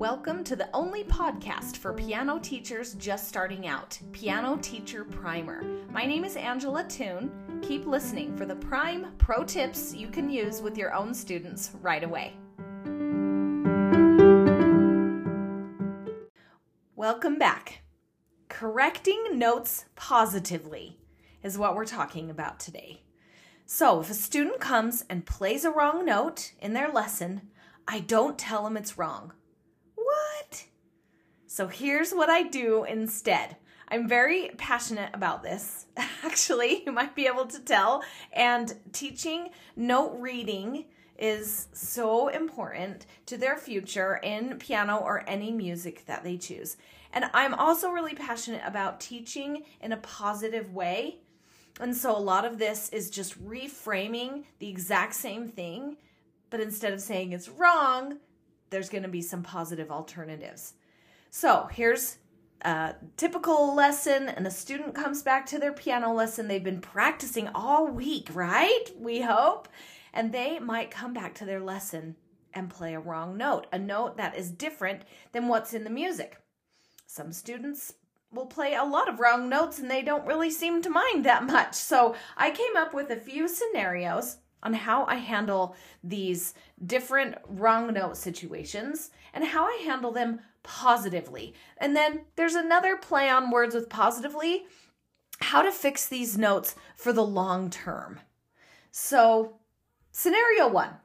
Welcome to the only podcast for piano teachers just starting out, Piano Teacher Primer. My name is Angela Toone. Keep listening for the prime pro tips you can use with your own students right away. Welcome back. Correcting notes positively is what we're talking about today. So, if a student comes and plays a wrong note in their lesson, I don't tell them it's wrong. So here's what I do instead. I'm very passionate about this, actually, you might be able to tell. And teaching note reading is so important to their future in piano or any music that they choose. And I'm also really passionate about teaching in a positive way. And so a lot of this is just reframing the exact same thing, but instead of saying it's wrong, there's going to be some positive alternatives. So here's a typical lesson, and a student comes back to their piano lesson. They've been practicing all week, right? We hope. And they might come back to their lesson and play a wrong note, a note that is different than what's in the music. Some students will play a lot of wrong notes and they don't really seem to mind that much. So I came up with a few scenarios on how I handle these different wrong note situations and how I handle them positively. And then there's another play on words with positively how to fix these notes for the long term. So, scenario one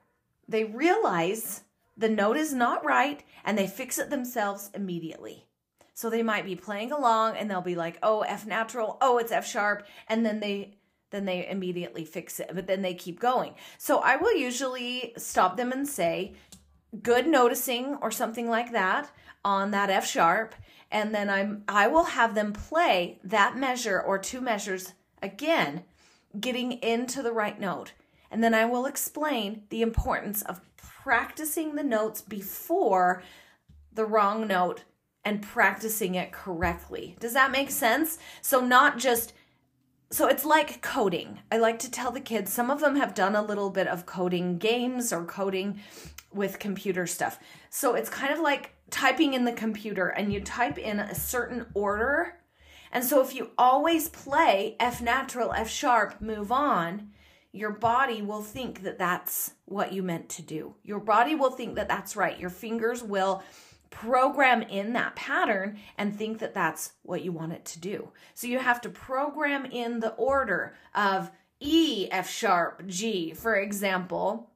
they realize the note is not right and they fix it themselves immediately. So they might be playing along and they'll be like, "Oh, F natural, oh, it's F sharp," and then they then they immediately fix it, but then they keep going. So I will usually stop them and say, "Good noticing" or something like that on that F sharp and then I'm I will have them play that measure or two measures again getting into the right note. And then I will explain the importance of practicing the notes before the wrong note and practicing it correctly. Does that make sense? So not just so it's like coding. I like to tell the kids, some of them have done a little bit of coding games or coding with computer stuff. So it's kind of like typing in the computer and you type in a certain order. And so if you always play F natural, F sharp, move on, your body will think that that's what you meant to do. Your body will think that that's right. Your fingers will program in that pattern and think that that's what you want it to do. So you have to program in the order of E, F sharp, G, for example,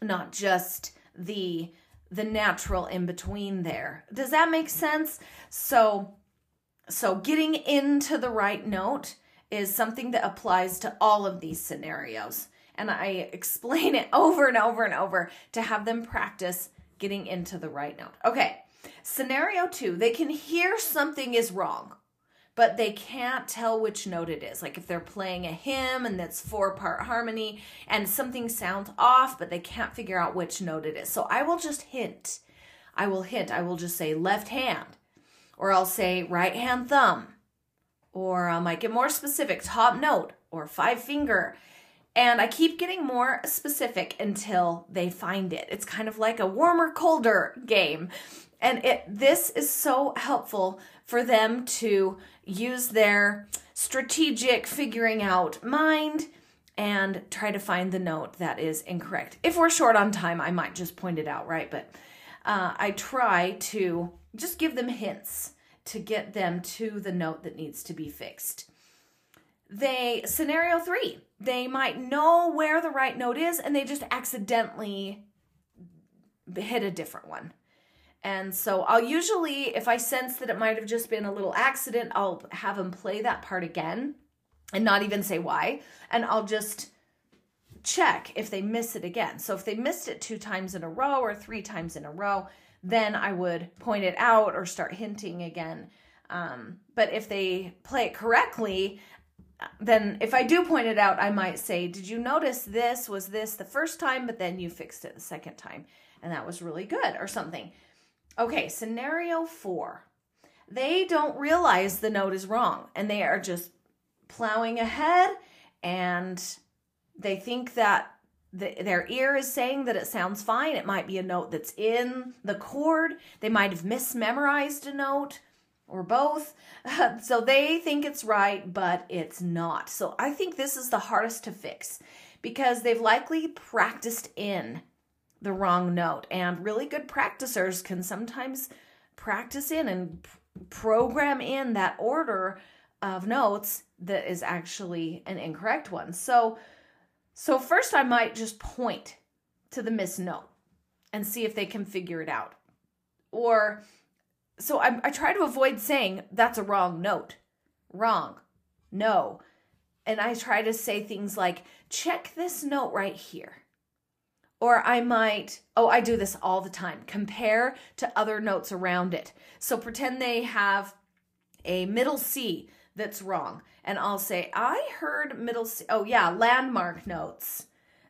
not just the the natural in between there. Does that make sense? So so getting into the right note is something that applies to all of these scenarios. And I explain it over and over and over to have them practice getting into the right note. Okay. Scenario 2, they can hear something is wrong but they can't tell which note it is. Like if they're playing a hymn and that's four part harmony and something sounds off, but they can't figure out which note it is. So I will just hint. I will hint. I will just say left hand, or I'll say right hand thumb, or I might get more specific, top note, or five finger. And I keep getting more specific until they find it. It's kind of like a warmer, colder game. And it this is so helpful for them to use their strategic figuring out mind and try to find the note that is incorrect. If we're short on time, I might just point it out, right? But uh, I try to just give them hints to get them to the note that needs to be fixed. They, scenario three, they might know where the right note is and they just accidentally hit a different one. And so I'll usually, if I sense that it might have just been a little accident, I'll have them play that part again and not even say why. And I'll just check if they miss it again. So if they missed it two times in a row or three times in a row, then I would point it out or start hinting again. Um, but if they play it correctly, then if I do point it out, I might say, Did you notice this was this the first time, but then you fixed it the second time? And that was really good, or something. Okay, scenario four. They don't realize the note is wrong and they are just plowing ahead and they think that the, their ear is saying that it sounds fine. It might be a note that's in the chord. They might have mismemorized a note or both. so they think it's right, but it's not. So I think this is the hardest to fix because they've likely practiced in the wrong note. And really good practicers can sometimes practice in and program in that order of notes that is actually an incorrect one. So so first I might just point to the missed note and see if they can figure it out. Or so I, I try to avoid saying that's a wrong note. Wrong. No. And I try to say things like, check this note right here. Or I might, oh, I do this all the time, compare to other notes around it. So pretend they have a middle C that's wrong. And I'll say, I heard middle C. Oh, yeah, landmark notes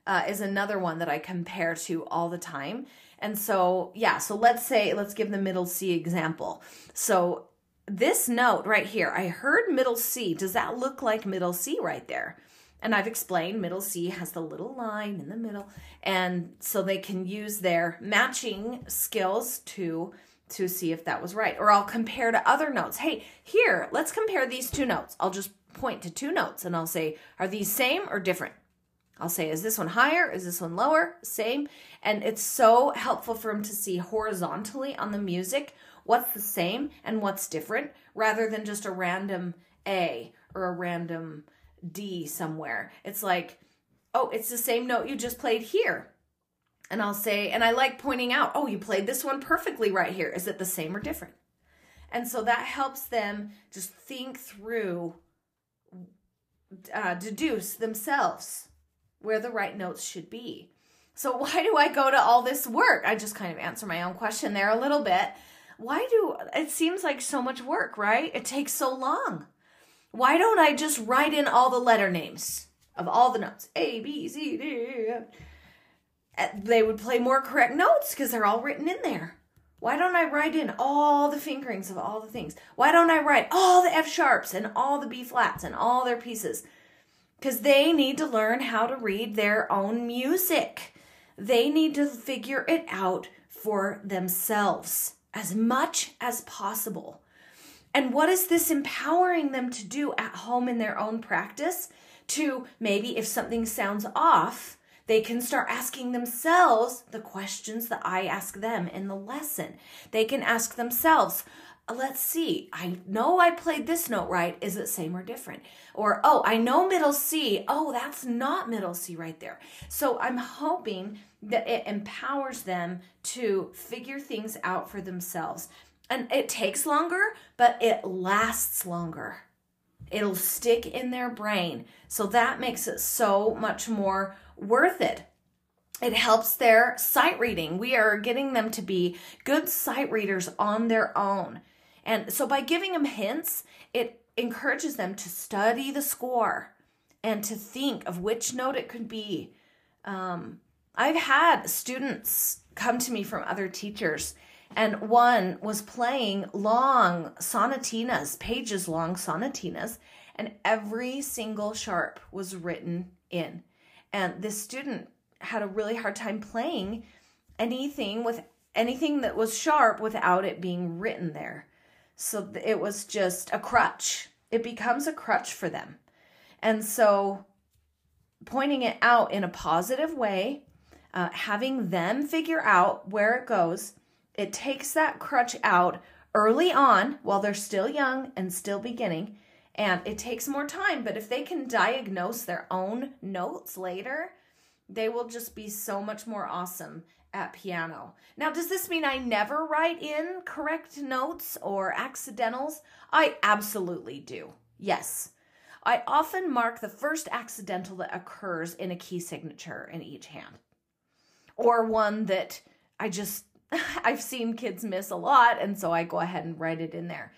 uh, is another one that I compare to all the time. And so, yeah, so let's say, let's give the middle C example. So this note right here, I heard middle C. Does that look like middle C right there? And I've explained middle C has the little line in the middle. And so they can use their matching skills to to see if that was right. Or I'll compare to other notes. Hey, here, let's compare these two notes. I'll just point to two notes and I'll say, are these same or different? I'll say, is this one higher? Is this one lower? Same. And it's so helpful for them to see horizontally on the music what's the same and what's different rather than just a random A or a random D somewhere. It's like, oh, it's the same note you just played here. And I'll say, and I like pointing out, oh, you played this one perfectly right here. Is it the same or different? And so that helps them just think through, uh, deduce themselves where the right notes should be. So, why do I go to all this work? I just kind of answer my own question there a little bit. Why do it seems like so much work, right? It takes so long. Why don't I just write in all the letter names of all the notes? A, B, C, D. Uh, they would play more correct notes because they're all written in there. Why don't I write in all the fingerings of all the things? Why don't I write all the F sharps and all the B flats and all their pieces? Because they need to learn how to read their own music. They need to figure it out for themselves as much as possible. And what is this empowering them to do at home in their own practice? To maybe if something sounds off, they can start asking themselves the questions that I ask them in the lesson. They can ask themselves, let's see, I know I played this note right. Is it same or different? Or, oh, I know middle C. Oh, that's not middle C right there. So I'm hoping that it empowers them to figure things out for themselves. And it takes longer, but it lasts longer. It'll stick in their brain. So that makes it so much more worth it. It helps their sight reading. We are getting them to be good sight readers on their own. And so by giving them hints, it encourages them to study the score and to think of which note it could be. Um, I've had students come to me from other teachers and one was playing long sonatinas, pages long sonatinas, and every single sharp was written in. And this student had a really hard time playing anything with anything that was sharp without it being written there. So it was just a crutch. It becomes a crutch for them. And so pointing it out in a positive way, uh, having them figure out where it goes, it takes that crutch out early on while they're still young and still beginning. And it takes more time, but if they can diagnose their own notes later, they will just be so much more awesome at piano. Now, does this mean I never write in correct notes or accidentals? I absolutely do. Yes. I often mark the first accidental that occurs in a key signature in each hand, or one that I just I've seen kids miss a lot, and so I go ahead and write it in there.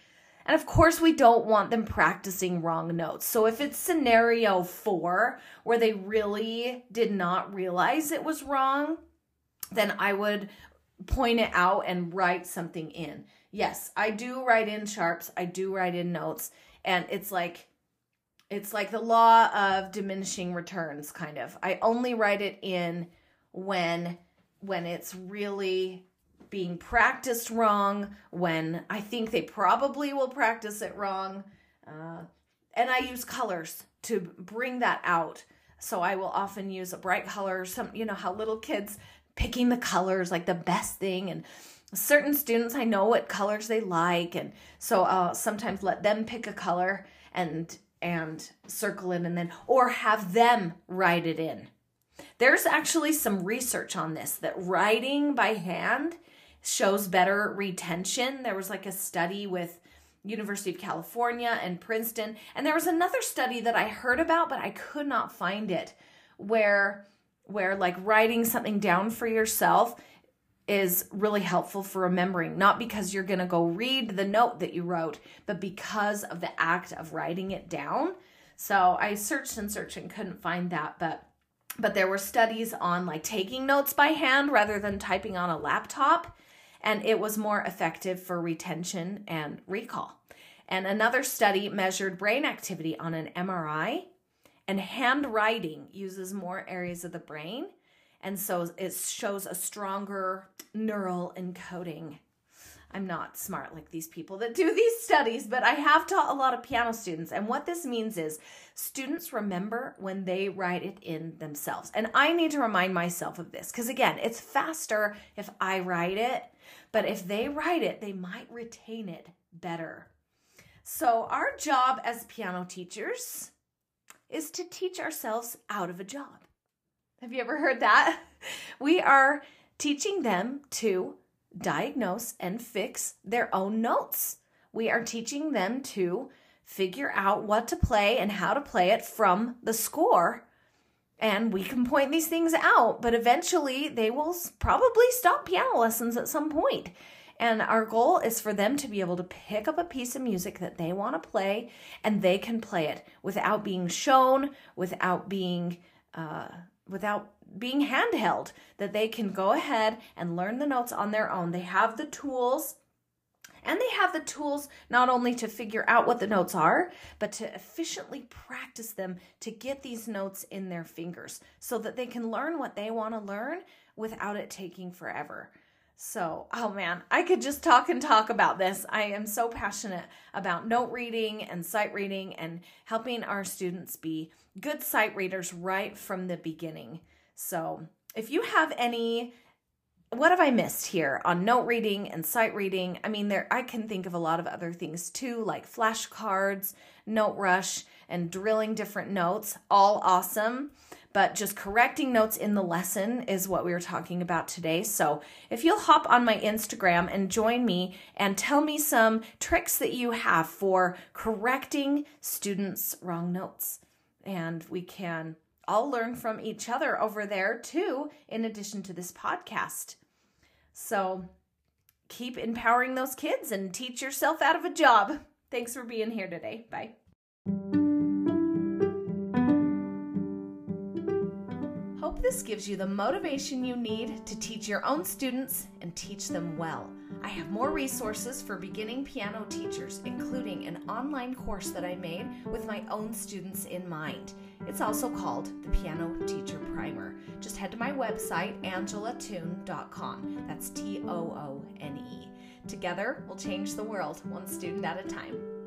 And of course, we don't want them practicing wrong notes. So if it's scenario four, where they really did not realize it was wrong, then I would point it out and write something in. Yes, I do write in sharps, I do write in notes, and it's like it's like the law of diminishing returns kind of. I only write it in when when it's really being practiced wrong, when I think they probably will practice it wrong. Uh, and I use colors to bring that out. So I will often use a bright color, some you know how little kids picking the colors like the best thing and certain students I know what colors they like and so I'll sometimes let them pick a color and and circle it and then or have them write it in. There's actually some research on this that writing by hand shows better retention. There was like a study with University of California and Princeton and there was another study that I heard about but I could not find it where where like writing something down for yourself is really helpful for remembering, not because you're going to go read the note that you wrote, but because of the act of writing it down. So I searched and searched and couldn't find that, but but there were studies on like taking notes by hand rather than typing on a laptop, and it was more effective for retention and recall. And another study measured brain activity on an MRI, and handwriting uses more areas of the brain and so it shows a stronger neural encoding. I'm not smart like these people that do these studies, but I have taught a lot of piano students. And what this means is students remember when they write it in themselves. And I need to remind myself of this because, again, it's faster if I write it, but if they write it, they might retain it better. So, our job as piano teachers is to teach ourselves out of a job. Have you ever heard that? We are teaching them to diagnose and fix their own notes. We are teaching them to figure out what to play and how to play it from the score. And we can point these things out, but eventually they will probably stop piano lessons at some point. And our goal is for them to be able to pick up a piece of music that they want to play and they can play it without being shown, without being uh, without being handheld, that they can go ahead and learn the notes on their own. They have the tools and they have the tools not only to figure out what the notes are, but to efficiently practice them to get these notes in their fingers so that they can learn what they want to learn without it taking forever. So, oh man, I could just talk and talk about this. I am so passionate about note reading and sight reading and helping our students be good sight readers right from the beginning. So, if you have any what have I missed here on note reading and sight reading? I mean, there I can think of a lot of other things too, like flashcards, note rush, and drilling different notes. All awesome but just correcting notes in the lesson is what we were talking about today. So if you'll hop on my Instagram and join me and tell me some tricks that you have for correcting students' wrong notes. And we can all learn from each other over there too, in addition to this podcast. So keep empowering those kids and teach yourself out of a job. Thanks for being here today. Bye. This gives you the motivation you need to teach your own students and teach them well. I have more resources for beginning piano teachers, including an online course that I made with my own students in mind. It's also called the Piano Teacher Primer. Just head to my website, angelatoone.com. That's T O O N E. Together, we'll change the world one student at a time.